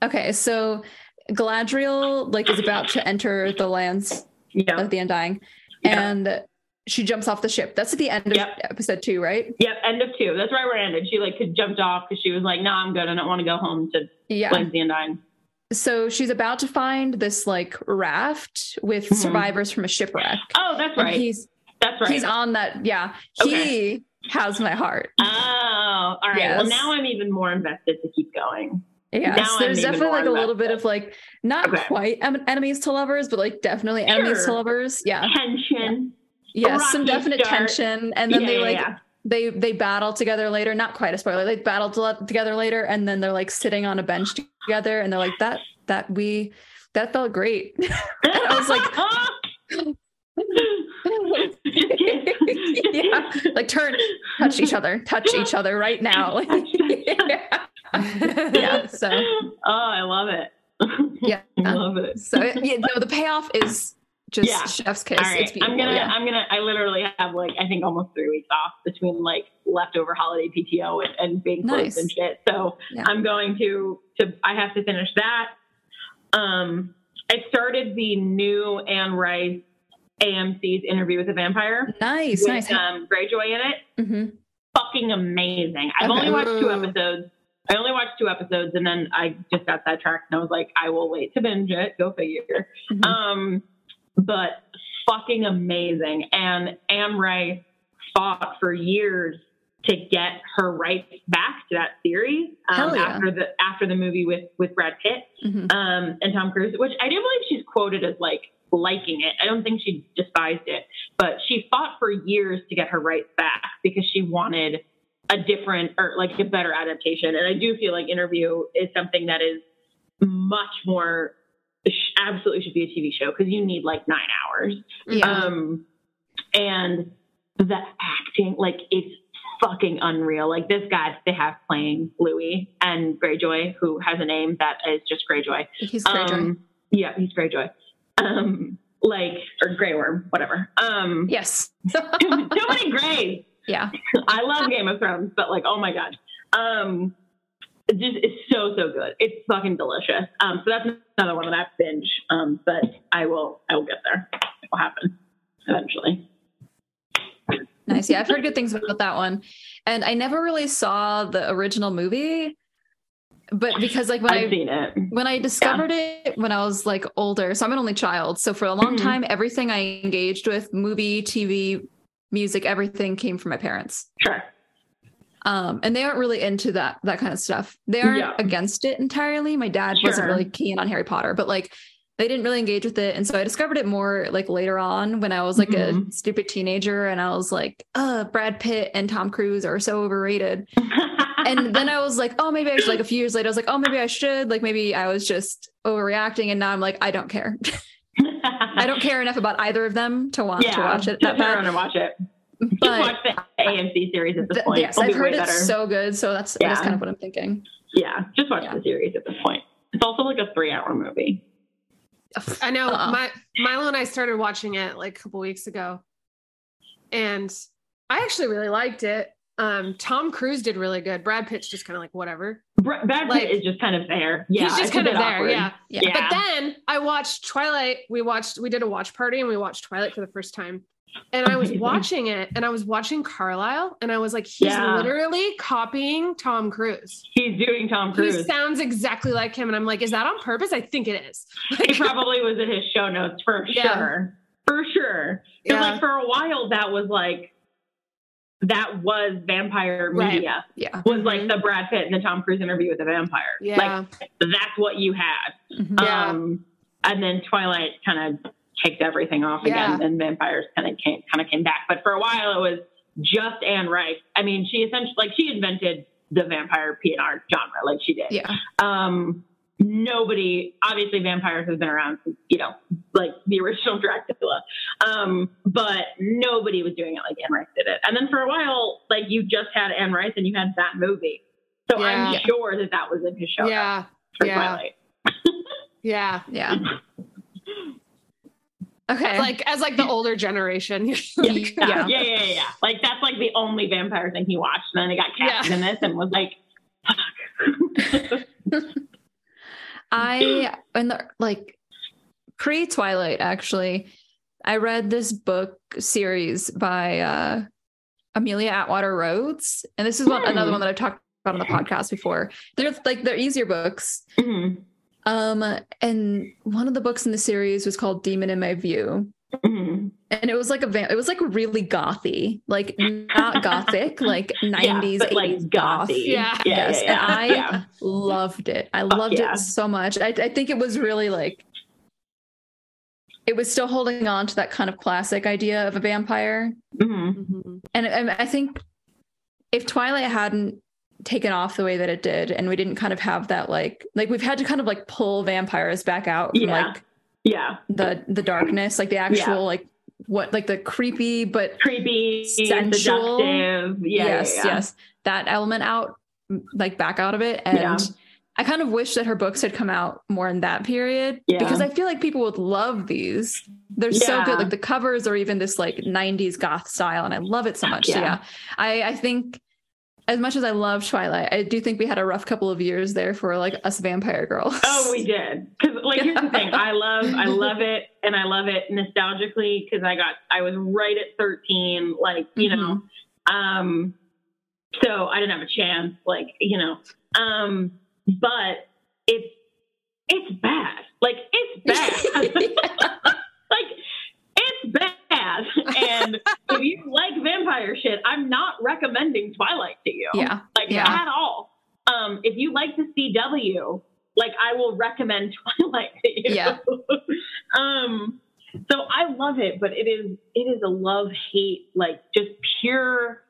Okay, so Galadriel like is about to enter the lands Yeah. of the Undying, Yeah. and she jumps off the ship. That's at the end of Yep. episode two, right? Yep. End of two. That's right where it ended. She like jumped off because she was like, "No, I'm good. I don't want to go home to Yeah. Of the Undying." So she's about to find this like raft with Mhm. survivors from a shipwreck. Oh, that's And right. he's that's right. he's on that. Yeah, Okay. he has my heart. oh, all right. Yes. Well, now I'm even more invested to keep going. Yes, Now there's definitely like a little bit of like not Okay. quite em- enemies to lovers, but like definitely enemies to lovers. Yeah, Tension. yes, some definite start. tension, and then yeah, they like yeah. they they battle together later. Not quite a spoiler. They battle to- together later, and then they're like sitting on a bench together, and they're like that that we that felt great. I was like- Just yeah, like turn, touch each other, touch each other right now. yeah. yeah. So Oh, I love it. Yeah. I love it. so yeah, no, the payoff is just Yeah. chef's kiss. All right. I'm gonna, yeah. I'm gonna, I literally have like, I think almost three weeks off between like leftover holiday PTO and, and being closed and shit. So Yeah. I'm going to, to, I have to finish that. Um, I started the new Anne Rice AMC's Interview with a Vampire nice, with nice. um, Greyjoy in it. hmm Fucking amazing. I've Okay. only watched two episodes. I only watched two episodes and then I just got sidetracked and I was like, I will wait to binge it. Go figure. Mhm. Um, but fucking amazing. And Anne Rice fought for years to get her rights back to that series um, yeah. after the after the movie with with Brad Pitt Mhm. um, and Tom Cruise, which I do believe she's quoted as like liking it. I don't think she despised it, but she fought for years to get her rights back because she wanted a different or like a better adaptation. And I do feel like Interview is something that is much more absolutely should be a TV show because you need like nine hours. Yeah. Um, and the acting, like it's fucking unreal. Like this guy they have playing Louis and Greyjoy, who has a name that is just Greyjoy. He's great. Joy. Um, yeah, he's Greyjoy. Um, like or Grey Worm, whatever. Um, yes. too many Greys. Yeah. I love Game of Thrones, but like, oh my god, um, it just it's so so good. It's fucking delicious. Um, so that's another one that I binge. Um, but I will I will get there. It will happen eventually. Nice. Yeah, I've heard good things about that one. And I never really saw the original movie, but because like when I've I seen it. when I discovered it when I was like older, so I'm an only child. So for a long Mhm. time, everything I engaged with, movie, TV, music, everything came from my parents. Sure. Um, and they aren't really into that that kind of stuff. They aren't Yeah. against it entirely. My dad wasn't really keen on Harry Potter, but like they didn't really engage with it. And so I discovered it more like later on when I was like a Mhm. stupid teenager and I was like, uh, Brad Pitt and Tom Cruise are so overrated. And then I was like, oh, maybe I should like a few years later, I was like, oh, maybe I should. Like maybe I was just overreacting. And now I'm like, I don't care. I don't care enough about either of them to want to watch it Just that turn bad. and watch it. Just But watch the AMC series at this th- point. yes, It'll I've heard it's better. so good. So that's, that's kind of what I'm thinking. yeah, just watch Yeah. the series at this point. It's also like a three-hour movie. I know Uh-uh. my Milo and I started watching it like a couple weeks ago, and I actually really liked it. Um, Tom Cruise did really good. Brad Pitt's just kind of like whatever. Br- Brad Pitt Like- is just kind of there. Yeah, He's just kind of there, yeah. Yeah. Yeah. But then I watched Twilight. We watched. We did a watch party and we watched Twilight for the first time. And I was Amazing. watching it, and I was watching Carlisle, and I was like, he's Yeah. literally copying Tom Cruise. He's doing Tom Cruise. He Cruise. sounds exactly like him, and I'm like, is that on purpose? I think it is. He probably was in his show notes for Yeah. sure. For sure. Because Yeah. like for a while that was like that was vampire Right. media. Yeah. Was like the Brad Pitt and the Tom Cruise interview with the vampire. Yeah. Like that's what you had. Mhm. Yeah. Um and then Twilight kind of kicked everything off Yeah. again and vampires kind of came kind of came back. But for a while it was just Anne Rice. I mean, she essentially like she invented the vampire PNR genre, like she did. Yeah. Um, nobody, obviously, vampires have been around since you know, like the original Dracula. Um, but nobody was doing it like Anne Rice did it. And then for a while, like you just had Anne Rice and you had that movie. So I'm sure that that was in his show yeah. for yeah. Twilight. Yeah. Yeah. Okay. Like as like the older generation. Yeah, Yeah. yeah, yeah, yeah, yeah. Like that's like the only vampire thing he watched. And then he got cast Yeah. in this and was like, fuck. I in the like pre Twilight actually, I read this book series by uh Amelia Atwater Rhodes, and this is one, another Hmm. one that I've talked about on the podcast before. They're like they're easier books. Mhm. Um, and one of the books in the series was called Demon in My View. Mhm. And it was like a va- it was like really gothy, like not gothic, like 90s, but like 80s goth. gothy. Yeah. Yes, and I- yeah. Loved it. I loved yeah. it so much. I, I think it was really like it was still holding on to that kind of classic idea of a vampire. Mhm. Mhm. And, and I think if Twilight hadn't taken off the way that it did, and we didn't kind of have that like like we've had to kind of like pull vampires back out from Yeah. like yeah, the the darkness, like the actual like what like the creepy but creepy, Sensual. Yeah, yes, yeah, yeah. yes, that element out like back out of it. And Yeah. I kind of wish that her books had come out more in that period Yeah. because I feel like people would love these. They're so good. Like the covers are even this like 90s goth style. And I love it so much. So Yeah. yeah, I, I think as much as I love Twilight, I do think we had a rough couple of years there for like us vampire girls. Oh, we did. Because like, here's the thing: I love, I love it, and I love it nostalgically because I got, I was right at 13, like you know, um, so I didn't have a chance, like you know, um, but it's, it's bad, like it's bad, like it's bad, and if you like vampire shit, I'm not recommending Twilight to you yeah. like Yeah. at all. Um, if you like the CW, like I will recommend Twilight to you. Yeah. um, so I love it, but it is it is a love hate, like just pure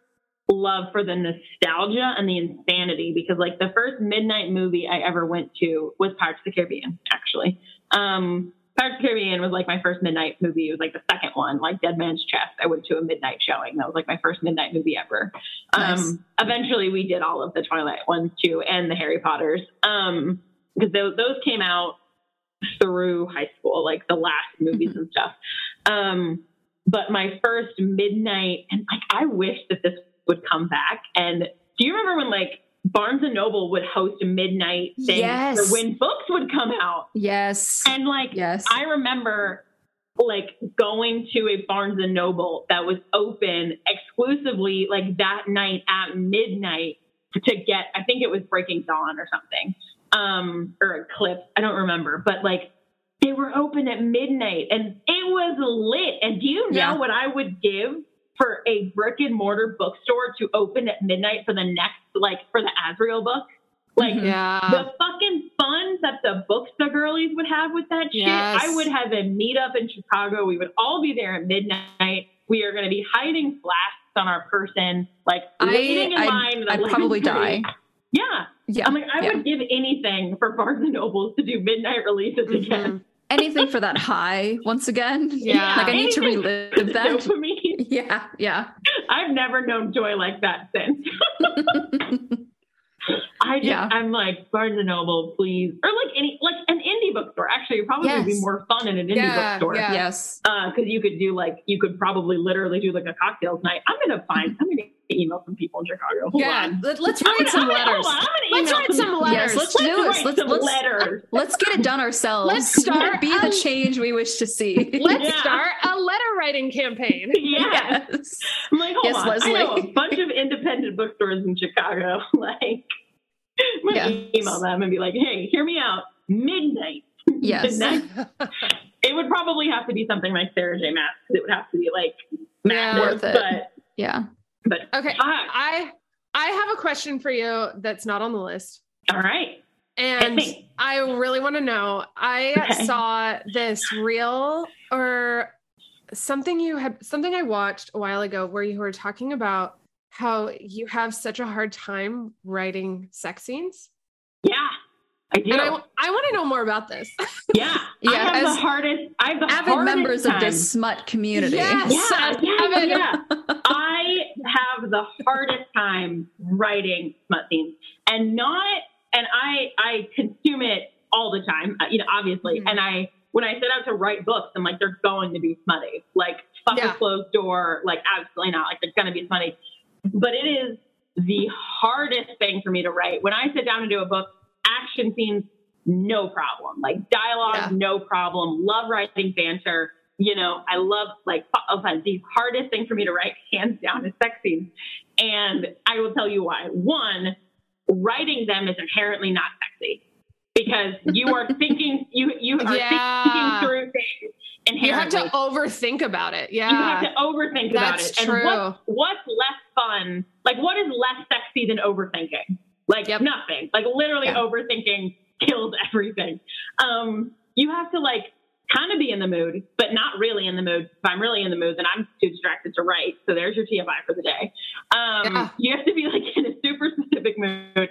love for the nostalgia and the insanity. Because like the first midnight movie I ever went to was Pirates of the Caribbean, actually. Um, Pirates of the Caribbean was like my first midnight movie. It was like the second one, like Dead Man's Chest. I went to a midnight showing. That was like my first midnight movie ever. Nice. Um, eventually, we did all of the Twilight ones too, and the Harry Potters, um, because those, those came out through high school, like the last movies and stuff. Um, but my first midnight, and like I wish that this would come back. And do you remember when like Barnes and Noble would host a midnight thing Yes. when books would come out? Yes. And like yes. I remember like going to a Barnes and Noble that was open exclusively like that night at midnight to get I think it was Breaking Dawn or something. Um or Eclipse, I don't remember, but like they were open at midnight and it was lit. And do you know Yeah. what I would give for a brick and mortar bookstore to open at midnight for the next like for the Azriel book? Like Mhm. Yeah. the fucking fun that the bookstore girlies would have with that shit. Yes. I would have a meetup in Chicago. We would all be there at midnight. We are going to be hiding flasks on our person, like I- waiting in I'd- line. at I'd probably die. Yeah, Yeah. I'm like, I yeah. would give anything for Barnes and Nobles to do midnight releases again. Mhm. Anything for that high once again. Yeah. Like I need to Anything relive for that. dopamine. Yeah. Yeah. I've never known joy like that since. I just, Yeah. I'm like Barnes and Noble, please, or like any like an indie bookstore. Actually, it probably would be more fun in an indie Yeah, bookstore. yeah. yes. Uh, because you could do like you could probably literally do like a cocktails night. I'm gonna find I'm gonna email some people in Chicago. Hold Yeah. on. Let, us write some letters. hold on, I'm gonna Let's write some letters. Yes, let's do it. write Let's some let's letters. let's get it done ourselves. Let's start be the change we wish to see. Let's Yeah. start a letter writing campaign. Yeah. Yes. I'm like, hold Yes, on. I know a bunch of independent bookstores in Chicago. Like, I'm Yeah. email them and be like, hey, hear me out. Midnight. Yes. Midnight. It would probably have to be something like Sarah J. Maas because it would have to be like massive. Worth it. But Yeah. But Okay. fuck. I I have a question for you that's not on the list. all right. And. I really want to know. I Okay. saw this reel or something you had something I watched a while ago where you were talking about how you have such a hard time writing sex scenes. Yeah, I do. And I, I want to know more about this. yeah, Yeah, I have as the hardest. I have the Avid hardest members time. of this smut community. Yes. Yeah, Avid. yeah. Have the hardest time writing smut scenes, and not. And I I consume it all the time. uh, You know, obviously. Mhm. And I when I set out to write books, I'm like, they're going to be smutty. Like fuck Yeah. a closed door. Like absolutely not. Like they're going to be smutty. But it is the hardest thing for me to write. When I sit down to do a book, action scenes no problem. Like dialogue, Yeah. no problem. Love writing banter. You know, I love like oh, the hardest thing for me to write, hands down, is sex scenes. And I will tell you why. One, writing them is inherently not sexy because you are thinking you you are Yeah. thinking through things You have to overthink about it. Yeah. You have to overthink about That's it. true. And what, what's less fun? Like, what is less sexy than overthinking? Like, Yep. nothing. Like, literally, Yeah. overthinking kills everything. Um, you have to, like, kind of be in the mood, but not really in the mood. If I'm really in the mood, then I'm too distracted to write. So there's your TMI for the day. Um, Yeah. You have to be, like, in a super specific mood.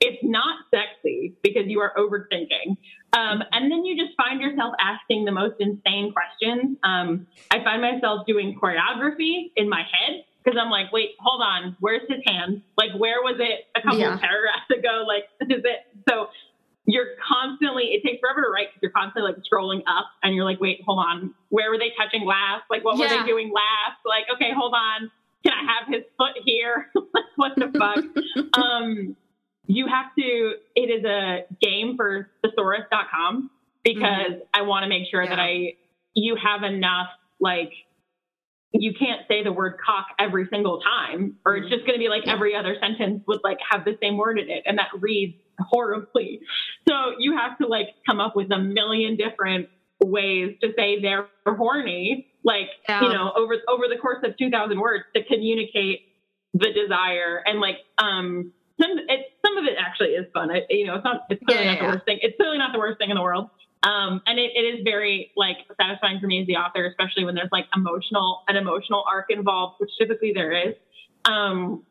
It's not sexy because you are overthinking. Um, and then you just find yourself asking the most insane questions. Um, I find myself doing choreography in my head because I'm like, wait, hold on, where's his hand? Like, where was it a couple Yeah. of paragraphs ago? Like, this is it. So you're constantly, it takes forever to write because you're constantly like scrolling up and you're like, wait, hold on, where were they touching last? Like, what were they doing last? Like, okay, hold on, can I have his foot here? like, what the fuck? um, you have to, it is a game for thesaurus.com because I want to make sure that I, you have enough, like, you can't say the word cock every single time, or it's just going to be like every other sentence would like have the same word in it, and that reads horribly. So you have to like come up with a million different ways to say they're horny, like Yeah. you know, over over the course of two thousand words to communicate the desire and like um some it some of it actually is fun. It, you know, it's not it's clearly Yeah, not yeah. the worst thing. It's clearly not the worst thing in the world. Um, and it, it is very like satisfying for me as the author, especially when there's like emotional an emotional arc involved, which typically there is. Um,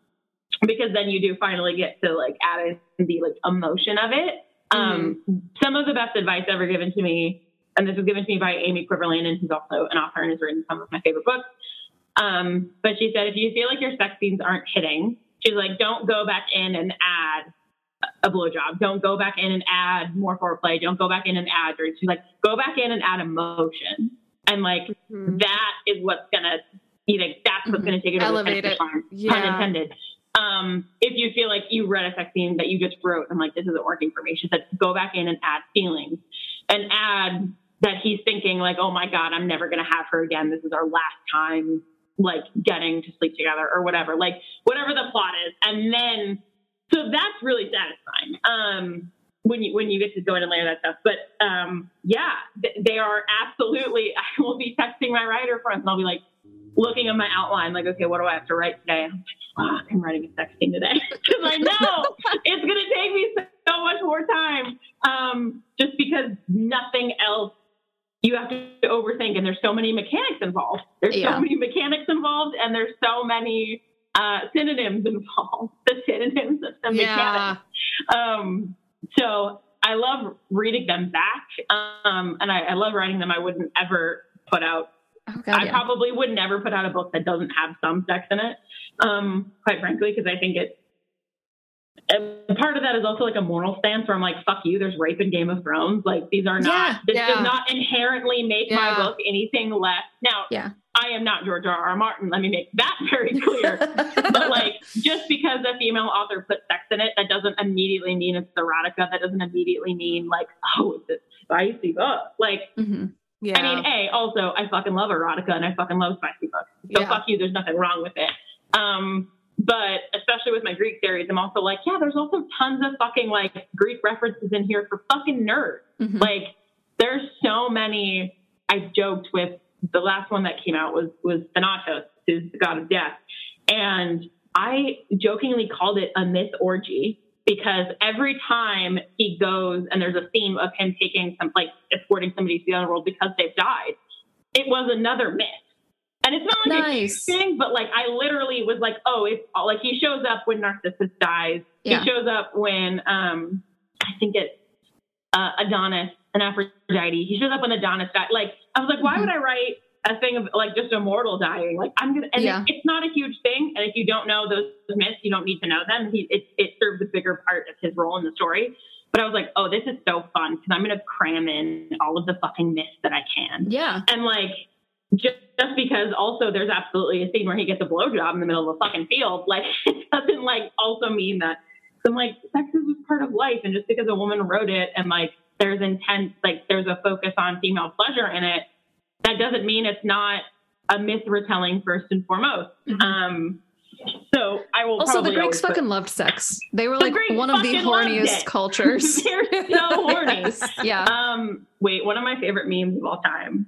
because then you do finally get to like add in the like emotion of it. Um, some of the best advice ever given to me, and this was given to me by Amy Kuivalainen, who's also an author and has written some of my favorite books. Um, but she said, if you feel like your sex scenes aren't hitting, she's like, don't go back in and add a blowjob. Don't go back in and add more foreplay. Don't go back in and add. Or she's like, go back in and add emotion. And like Mhm. that is what's gonna, you know, that's what's Mhm. gonna take it over the Elevate it. line, pun intended. Um, if you feel like you read a sex scene that you just wrote, I'm like, this isn't working for me. She said, go back in and add feelings and add that he's thinking like, oh my God, I'm never going to have her again. This is our last time like getting to sleep together or whatever, like whatever the plot is. And then, so that's really satisfying. Um, when you, when you get to go in and layer that stuff, but, um, yeah, th- they are absolutely, I will be texting my writer friends and I'll be like, looking at my outline, like, okay, what do I have to write today? I'm like, fuck, I'm writing a sex scene today because I know it's going to take me so, so much more time. Um, just because nothing else you have to overthink, and there's so many mechanics involved. There's Yeah. so many mechanics involved, and there's so many uh, synonyms involved. The synonyms of the mechanics. Yeah. Um, so I love reading them back, um, and I, I love writing them. I wouldn't ever put out Oh, God, I yeah. probably would never put out a book that doesn't have some sex in it, um, quite frankly, because I think it. Part of that is also like a moral stance where I'm like, "Fuck you." There's rape in Game of Thrones. Like these are Yeah, not. This yeah. does not inherently make my book anything less. Now, Yeah. I am not George R. R. Martin. Let me make that very clear. but like, just because a female author put sex in it, that doesn't immediately mean it's erotica. That doesn't immediately mean like, oh, it's a spicy book. Like, Mhm. Yeah. I mean, A, also, I fucking love erotica and I fucking love spicy books. So Yeah. fuck you, there's nothing wrong with it. Um, but especially with my Greek series, I'm also like, yeah, there's also tons of fucking like Greek references in here for fucking nerds. Mhm. Like, there's so many. I joked with the last one that came out was was Thanatos, who's the god of death, and I jokingly called it a myth orgy because every time he goes and there's a theme of him taking some like escorting somebody to the other world because they've died, it was another myth. And it's not like a nice. thing, but like I literally was like, oh, it's all, like he shows up when Narcissus dies. Yeah. He shows up when um I think it's uh, Adonis and Aphrodite. He shows up when Adonis died. Like I was like, why would mm-hmm. I write a thing of like just a mortal dying? Like I'm gonna, and Yeah. it's, not a huge thing. And if you don't know those myths, you don't need to know them. He it it serves a bigger part of his role in the story. But I was like, oh, this is so fun because I'm gonna cram in all of the fucking myths that I can. Yeah. And like, just, just because also there's absolutely a scene where he gets a blowjob in the middle of a fucking field, like it doesn't like also mean that. So I'm like, sex is just part of life, and just because a woman wrote it and like there's intense, like there's a focus on female pleasure in it, that doesn't mean it's not a myth retelling first and foremost. Mhm. Um, so I will Also, the Greeks always put- fucking loved sex. They were The like Greeks one of the horniest cultures. They're so horny. Yes, Yeah. Um, wait, one of my favorite memes of all time,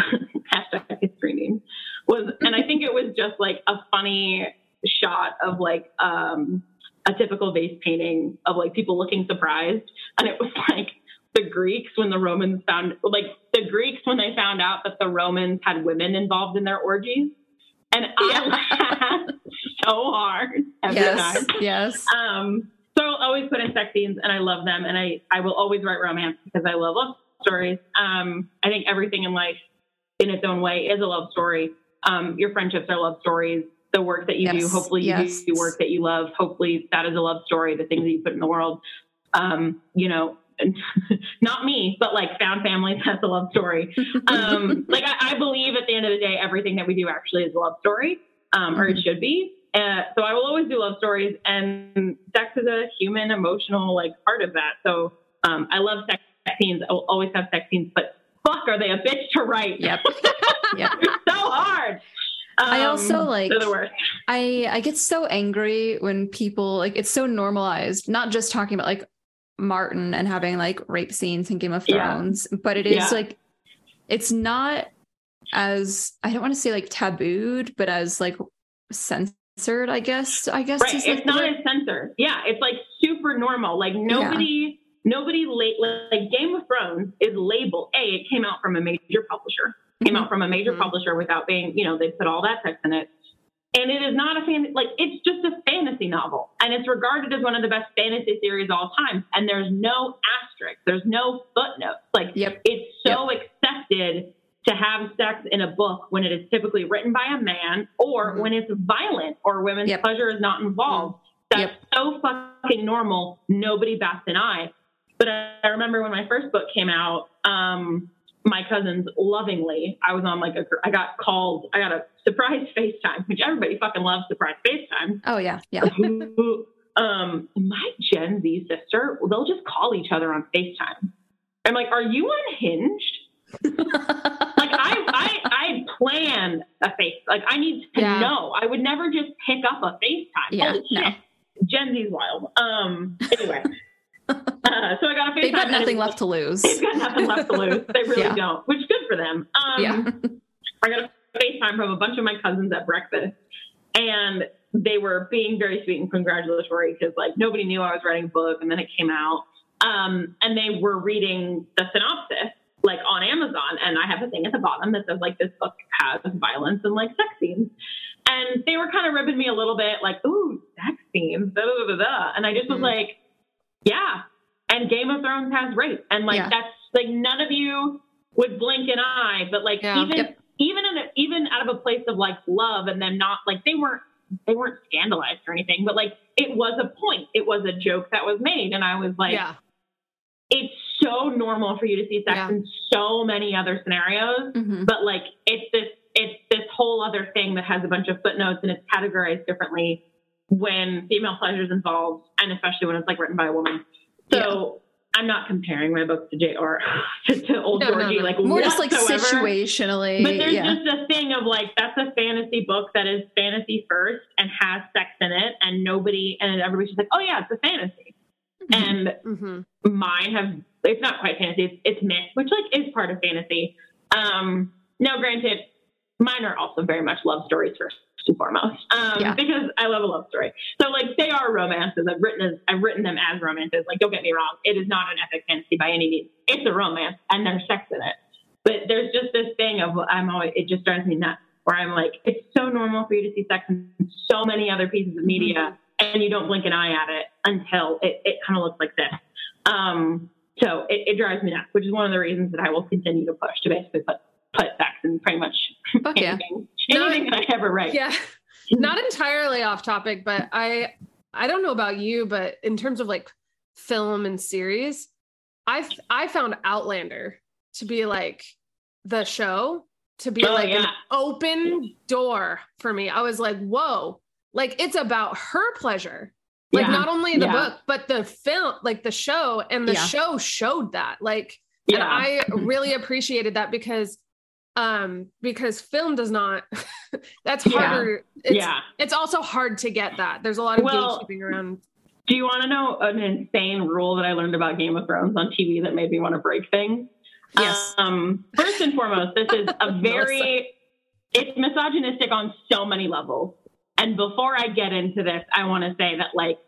hashtag history meme, was, and I think it was just like a funny shot of like um, a typical vase painting of like people looking surprised, and it was like the Greeks when the Romans found, like the Greeks when they found out that the Romans had women involved in their orgies, and I laughed so hard every yes. time. Yes. Um, so I'll always put in sex scenes, and I love them, and I I will always write romance because I love love stories. Um, I think everything in life, in its own way, is a love story. Um, your friendships are love stories. The work that you do, hopefully, you yes. do work that you love. Hopefully, that is a love story. The things that you put in the world, um, you know. not me, but like found families has a love story. Um, like I, I believe at the end of the day, everything that we do actually is a love story, um, or it should be. Uh, so I will always do love stories, and sex is a human emotional like part of that. So um, I love sex scenes. I will always have sex scenes, but fuck, are they a bitch to write? Yep. Yep. So hard. I Um, also, like- they're the worst. I I get so angry when people like it's so normalized, not just talking about like Martin and having like rape scenes in Game of Yeah. Thrones, but it is Yeah. like it's not as I don't want to say like tabooed, but as like censored, I guess. I guess Right. is, like, It's not as censored. Yeah. It's like super normal. Like nobody, nobody late, like Game of Thrones is labeled. A, it came out from a major publisher. Came out from a major Mhm. publisher without being, you know, they put all that text in it. And it is not a fan, like it's just a fantasy novel. And it's regarded as one of the best fantasy series of all time. And there's no asterisk. There's no footnotes. Like Yep. it's so accepted to have sex in a book when it is typically written by a man or Mhm. when it's violent or women's Yep. pleasure is not involved. That's Yep. so fucking normal. Nobody bats an eye. But I I remember when my first book came out, um, my cousins lovingly, I was on like a, I got called, I got a surprise FaceTime, which everybody fucking loves surprise FaceTime. Oh yeah, yeah. um, my Gen Z sister, they'll just call each other on FaceTime. I'm like, are you unhinged? Like I, I, I plan a face. Like I need to Yeah. know. I would never just pick up a FaceTime. Yeah, Holy no. shit. Gen Z's wild. Um. Anyway, uh, so I got They've got nothing left to lose. They've got nothing left to lose. They really Yeah. don't. Which is good for them. Um, yeah. I got a FaceTime from a bunch of my cousins at breakfast, and they were being very sweet and congratulatory because like nobody knew I was writing a book, and then it came out, um, and they were reading the synopsis like on Amazon, and I have a thing at the bottom that says like this book has violence and like sex scenes. And they were kind of ribbing me a little bit, like, "Ooh, sex scenes," da, da, da, da. and I just was Mhm. like, "Yeah." And Game of Thrones has rape, and like Yeah. that's like none of you would blink an eye, but like Yeah. even Yep. even in a, even out of a place of like love, and them not like they weren't they weren't scandalized or anything, but like it was a point, it was a joke that was made, and I was like, yeah. it's so normal for you to see sex Yeah. in so many other scenarios, Mhm. but like it's this it's this whole other thing that has a bunch of footnotes and it's categorized differently when female pleasure is involved, and especially when it's like written by a woman. So. I'm not comparing my books to J or to, to old No, no, Georgie, no. like More just like whatsoever. situationally. But there's yeah. just a thing of like that's a fantasy book that is fantasy first and has sex in it, and nobody and everybody's just like, oh yeah, it's a fantasy. Mhm. And hmm mine have it's not quite fantasy, it's, it's myth, which like is part of fantasy. Um, now, granted, mine are also very much love stories first and foremost, um, Yeah. because I love a love story. So like they are romances. I've written as, I've written them as romances. Like don't get me wrong, it is not an epic fantasy by any means. It's a romance, and there's sex in it. But there's just this thing of I'm always it just drives me nuts. Where I'm like, it's so normal for you to see sex in so many other pieces of media, and you don't blink an eye at it until it, it kind of looks like this. Um, so it, it drives me nuts, which is one of the reasons that I will continue to push to basically put put sex in pretty much Fuck yeah. Anything, Not- I ever write. Yeah. Not entirely off topic, but I I don't know about you, but in terms of like film and series, I I found Outlander to be like the show to be Oh, like an open door for me. I was like, whoa, like it's about her pleasure, Like Yeah. not only the Yeah. book, but the film, like the show, and the Yeah. show showed that. Like, and I really appreciated that because um because film does not that's Yeah. harder it's, yeah. it's also hard to get that there's a lot of Well, gatekeeping around Do you want to know an insane rule that I learned about Game of Thrones on TV that made me want to break things? Yes. Um, first and foremost, this is a very it's misogynistic on so many levels. And before I get into this, I want to say that like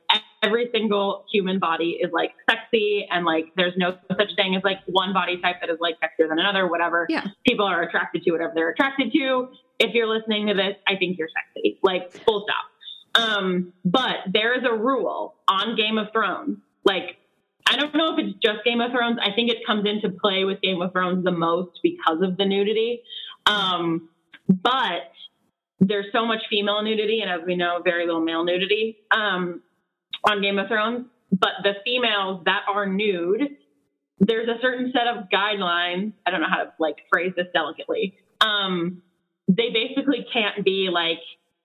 every single human body is like sexy and like there's no such thing as like one body type that is like sexier than another, whatever. Yeah. People are attracted to whatever they're attracted to. If you're listening to this, I think you're sexy. Like full stop. Um, but there is a rule on Game of Thrones. Like, I don't know if it's just Game of Thrones. I think it comes into play with Game of Thrones the most because of the nudity. Um, but there's so much female nudity, and as we know, very little male nudity um, on Game of Thrones. But the females that are nude, there's a certain set of guidelines. I don't know how to like phrase this delicately. Um, they basically can't be like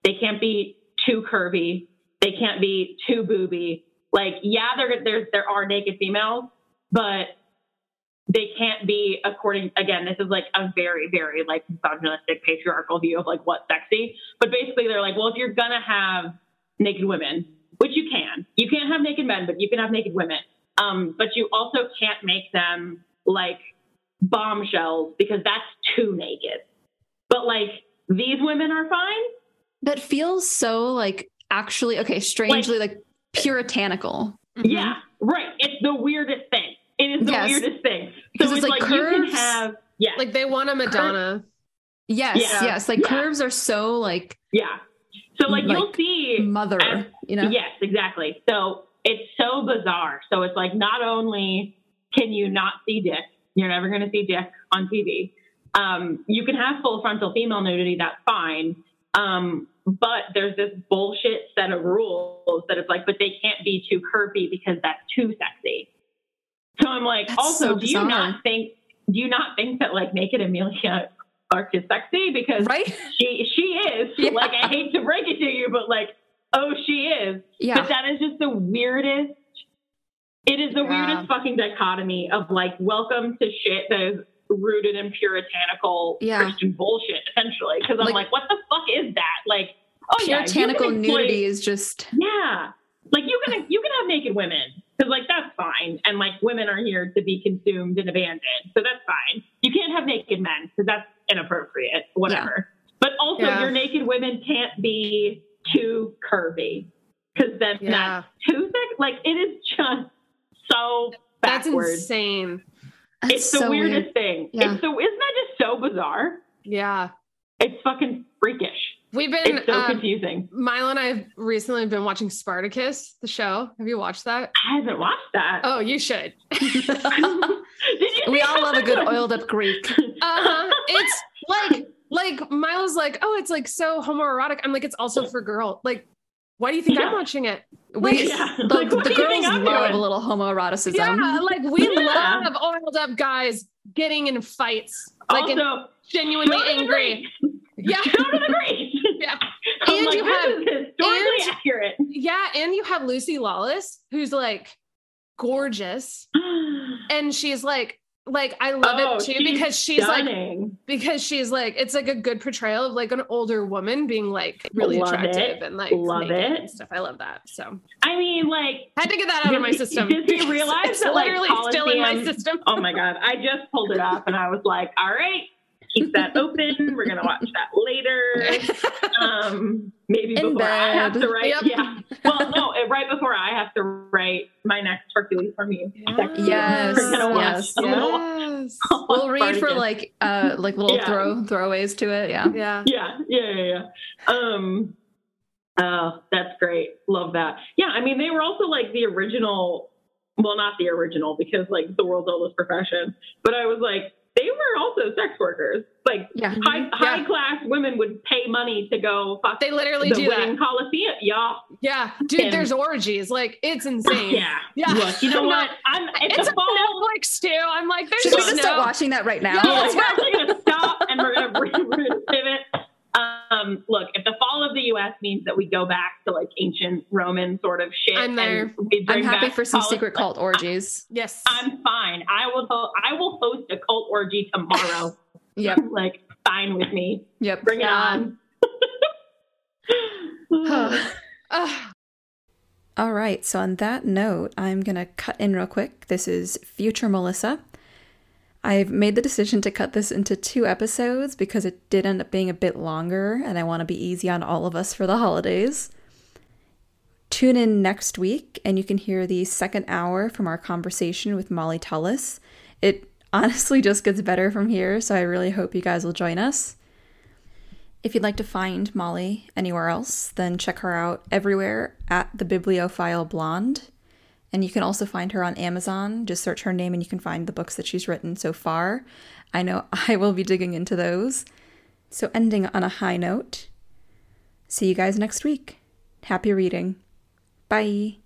they can't be too curvy. They can't be too booby. Like, yeah, there there's there are naked females, but they can't be according again this is like a very very like misogynistic patriarchal view of like what's sexy but basically they're like well if you're gonna have naked women which you can you can't have naked men but you can have naked women um, but you also can't make them like bombshells because that's too naked but like these women are fine That feels so like actually okay, strangely like, puritanical. yeah right it's the weirdest thing it is the Yes. weirdest thing Because so it's it's like like, you can curves. have yeah like they want a madonna Yes, Yeah. yes. Like Yeah. curves are so like yeah so like, you'll see mother, as- you know? Yes, exactly. So it's so bizarre. So it's like not only can you not see dick, you're never going to see dick on TV. Um, you can have full frontal female nudity, that's fine. Um, but there's this bullshit set of rules that it's like, but they can't be too curvy because that's too sexy. So I'm like, That's also, so do you not think? Do you not think that like naked Emilia Clarke is sexy because Right? she she is Yeah. like I hate to break it to you, but like oh she is. Yeah. But that is just the weirdest. It is the Yeah. weirdest fucking dichotomy of like welcome to shit that is rooted in puritanical Yeah. Christian bullshit essentially. Because I'm Like- like, what the fuck is that? Like oh yeah, Puritanical nudity is just Yeah, like you can you can have naked women because like that's fine, and like women are here to be consumed and abandoned, so that's fine. You can't have naked men because that's inappropriate, whatever. But also, Yeah. your naked women can't be too curvy because then Yeah. that's too thick. Like it is just so backwards. that's insane that's It's the so weirdest weird. thing. Yeah. It's so isn't that just so bizarre? yeah It's fucking freakish. We've been It's so um, confusing. milo and i have recently been watching spartacus the show have you watched that I haven't watched that. oh you should you we all love a good oiled up Greek. uh-huh it's like like milo's like oh it's like so homoerotic i'm like it's also for girl like why do you think i'm watching it We, Yeah. the, Like, what the girls love doing? a little homoeroticism. yeah like we Yeah. love oiled up guys getting in fights like in also, genuinely go to the angry yeah Go to the Greeks. yeah I'm And like, you have- is historically and- accurate. yeah and you have lucy lawless who's like gorgeous and she's like like i love Oh, it too she's because she's like because she's like it's like a good portrayal of like an older woman being like really Love attractive it. and like Love it. and stuff. I love that. So I mean, like, I had to get that out of my system. does you realize it's that, like, literally still in my system? oh my God, I just pulled it up and I was like, all right, keep that open. We're going to watch that later. Um, maybe In before I have to write. Yep. Yeah. Well, no, right before I have to write my next Hercules for me. section. Yes, We're gonna watch yes. a little- Yes. We'll read for Spartacus. like uh like little Yeah. throw throwaways to it. Yeah. Yeah. Yeah, yeah, yeah, yeah. Um, oh, that's great. Love that. Yeah, I mean, they were also like the original. Well, not the original because like the world's oldest profession, but I was like, they were also sex workers. Like Yeah. high high class women would pay money to go fuck They literally the do winning that. coliseum. y'all. Yeah. Dude, And- there's orgies. Like it's insane. yeah. Yeah. Look, you know I'm what? not- I'm it's, It's a on fall. Netflix too. I'm like, there's Should we just just no. start watching that right now? Yeah, let's we're actually going to stop and we're going to we're gonna pivot. Um, look, if the fall of the U.S. means that we go back to like ancient Roman sort of shit. I'm there. I'm happy for some secret cult orgies. Yes, I'm fine. I will. Ho- I will host a cult orgy tomorrow. yep. like fine with me. Yep. Bring it on. All right. So on that note, I'm gonna cut in real quick. This is future Melissa. I've made the decision to cut this into two episodes because it did end up being a bit longer and I want to be easy on all of us for the holidays. Tune in next week and you can hear the second hour from our conversation with Molly Tullis. It honestly just gets better from here, so I really hope you guys will join us. If you'd like to find Molly anywhere else, then check her out everywhere at the Bibliophile Blonde. And you can also find her on Amazon. Just search her name and you can find the books that she's written so far. I know I will be digging into those. So, ending on a high note, see you guys next week. Happy reading. Bye.